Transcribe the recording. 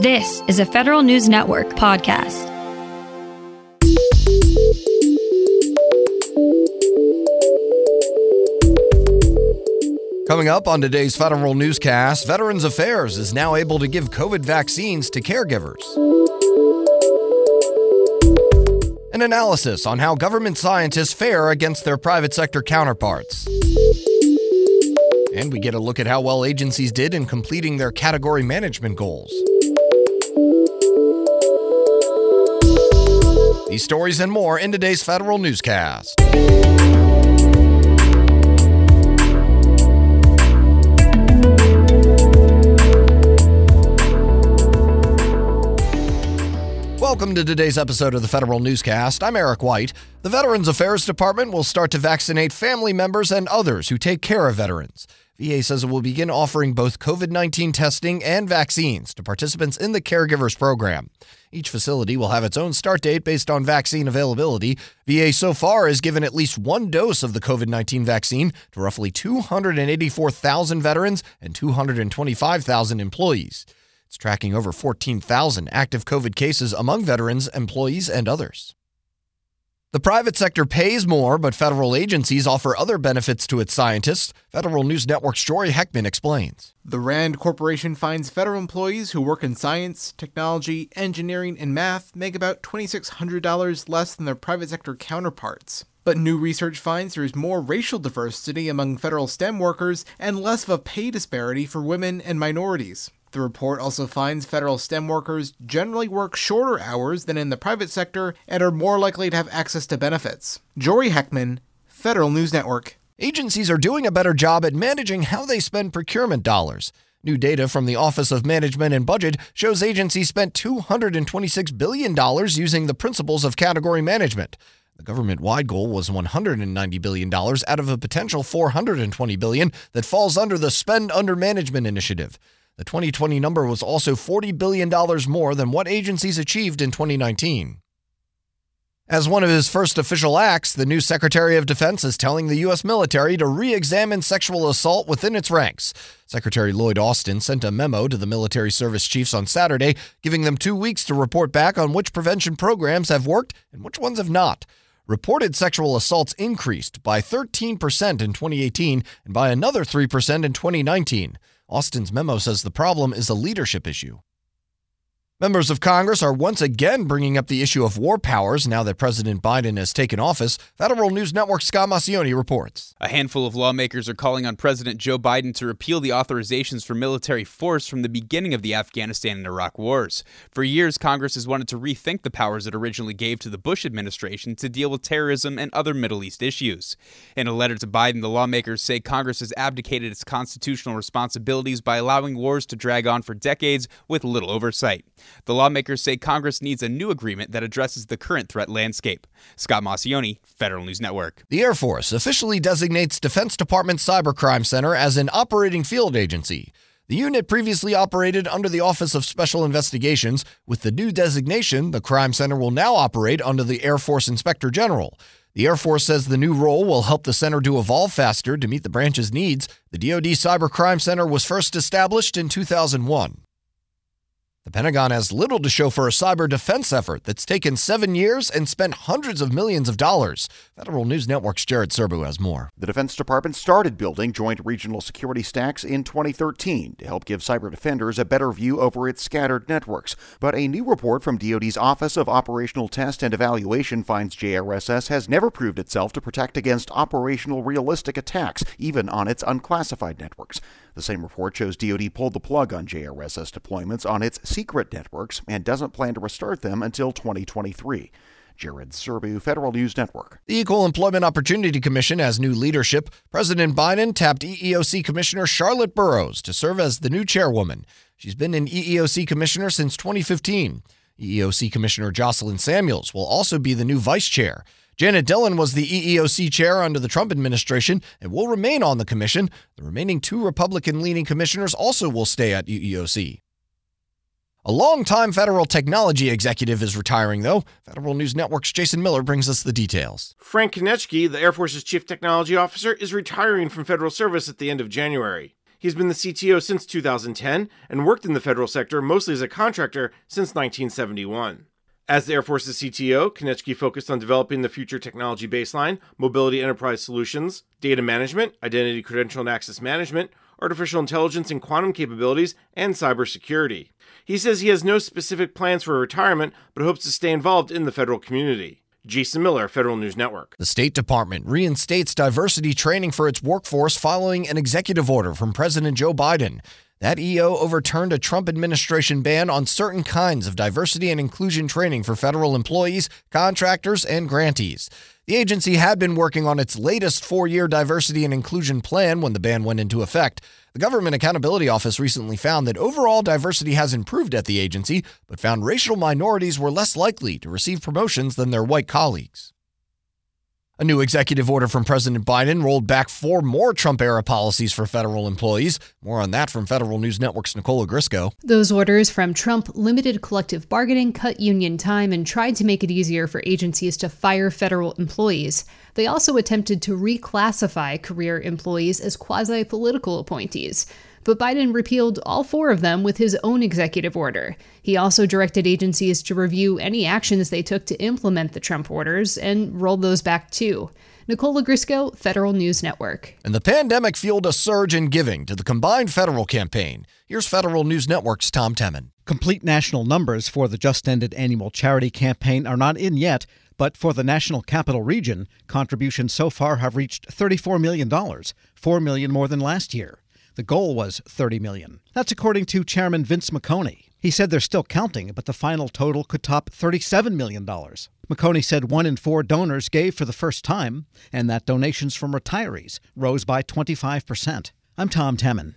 This is a Federal News Network podcast. Coming up on today's Federal Newscast, Veterans Affairs is now able to give COVID vaccines to caregivers. An analysis on how government scientists fare against their private sector counterparts. And we get a look at how well agencies did in completing their category management goals. These stories and more in today's Federal Newscast. Welcome to today's episode of the Federal Newscast. I'm Eric White. The Veterans Affairs Department will start to vaccinate family members and others who take care of veterans. VA says it will begin offering both COVID 19 testing and vaccines to participants in the Caregivers Program. Each facility will have its own start date based on vaccine availability. VA so far has given at least one dose of the COVID 19 vaccine to roughly 284,000 veterans and 225,000 employees. It's tracking over 14,000 active COVID cases among veterans, employees, and others. The private sector pays more, but federal agencies offer other benefits to its scientists. Federal News Network's Jory Heckman explains. The RAND Corporation finds federal employees who work in science, technology, engineering, and math make about $2,600 less than their private sector counterparts. But new research finds there is more racial diversity among federal STEM workers and less of a pay disparity for women and minorities. The report also finds federal STEM workers generally work shorter hours than in the private sector and are more likely to have access to benefits. Jory Heckman, Federal News Network. Agencies are doing a better job at managing how they spend procurement dollars. New data from the Office of Management and Budget shows agencies spent $226 billion using the principles of category management. The government-wide goal was $190 billion out of a potential 420 billion that falls under the Spend Under Management initiative. The 2020 number was also $40 billion more than what agencies achieved in 2019. As one of his first official acts, the new Secretary of Defense is telling the U.S. military to re examine sexual assault within its ranks. Secretary Lloyd Austin sent a memo to the military service chiefs on Saturday, giving them two weeks to report back on which prevention programs have worked and which ones have not. Reported sexual assaults increased by 13% in 2018 and by another 3% in 2019. Austin's memo says the problem is a leadership issue. Members of Congress are once again bringing up the issue of war powers now that President Biden has taken office. Federal News Network Scott Maucione reports. A handful of lawmakers are calling on President Joe Biden to repeal the authorizations for military force from the beginning of the Afghanistan and Iraq wars. For years, Congress has wanted to rethink the powers it originally gave to the Bush administration to deal with terrorism and other Middle East issues. In a letter to Biden, the lawmakers say Congress has abdicated its constitutional responsibilities by allowing wars to drag on for decades with little oversight. The lawmakers say Congress needs a new agreement that addresses the current threat landscape. Scott Maucione, Federal News Network. The Air Force officially designates Defense Department Cybercrime Center as an operating field agency. The unit previously operated under the Office of Special Investigations. With the new designation, the Crime Center will now operate under the Air Force Inspector General. The Air Force says the new role will help the center to evolve faster to meet the branch's needs. The DoD Cybercrime Center was first established in 2001. The Pentagon has little to show for a cyber defense effort that's taken seven years and spent hundreds of millions of dollars. Federal News Network's Jared Serbu has more. The Defense Department started building joint regional security stacks in 2013 to help give cyber defenders a better view over its scattered networks. But a new report from DoD's Office of Operational Test and Evaluation finds JRSS has never proved itself to protect against operational realistic attacks, even on its unclassified networks. The same report shows DoD pulled the plug on JRSS deployments on its secret networks and doesn't plan to restart them until 2023. Jared Serbu, Federal News Network. The Equal Employment Opportunity Commission has new leadership. President Biden tapped EEOC Commissioner Charlotte Burrows to serve as the new chairwoman. She's been an EEOC commissioner since 2015. EEOC Commissioner Jocelyn Samuels will also be the new vice chair. Janet Dhillon was the EEOC chair under the Trump administration and will remain on the commission. The remaining two Republican leaning commissioners also will stay at EEOC. A longtime federal technology executive is retiring, though. Federal News Network's Jason Miller brings us the details. Frank Konieczny, the Air Force's chief technology officer, is retiring from federal service at the end of January. He's been the CTO since 2010 and worked in the federal sector mostly as a contractor since 1971. As the Air Force's CTO, Konieczny focused on developing the future technology baseline, mobility enterprise solutions, data management, identity credential and access management, artificial intelligence and quantum capabilities, and cybersecurity. He says he has no specific plans for retirement, but hopes to stay involved in the federal community. Jason Miller, Federal News Network. The State Department reinstates diversity training for its workforce following an executive order from President Joe Biden. That EO overturned a Trump administration ban on certain kinds of diversity and inclusion training for federal employees, contractors, and grantees. The agency had been working on its latest four year diversity and inclusion plan when the ban went into effect. The Government Accountability Office recently found that overall diversity has improved at the agency, but found racial minorities were less likely to receive promotions than their white colleagues. A new executive order from President Biden rolled back four more Trump era policies for federal employees. More on that from Federal News Network's Nicole Ogrysko. Those orders from Trump limited collective bargaining, cut union time, and tried to make it easier for agencies to fire federal employees. They also attempted to reclassify career employees as quasi political appointees but Biden repealed all four of them with his own executive order. He also directed agencies to review any actions they took to implement the Trump orders and rolled those back too. Nicole Ogrysko, Federal News Network. And the pandemic fueled a surge in giving to the combined federal campaign. Here's Federal News Network's Tom Temin. Complete national numbers for the just ended annual charity campaign are not in yet, but for the National Capital Region, contributions so far have reached $34 million, 4 million more than last year. The goal was 30 million. That's according to Chairman Vince Micone. He said they're still counting, but the final total could top $37 million. Micone said one in four donors gave for the first time, and that donations from retirees rose by 25%. I'm Tom Temin.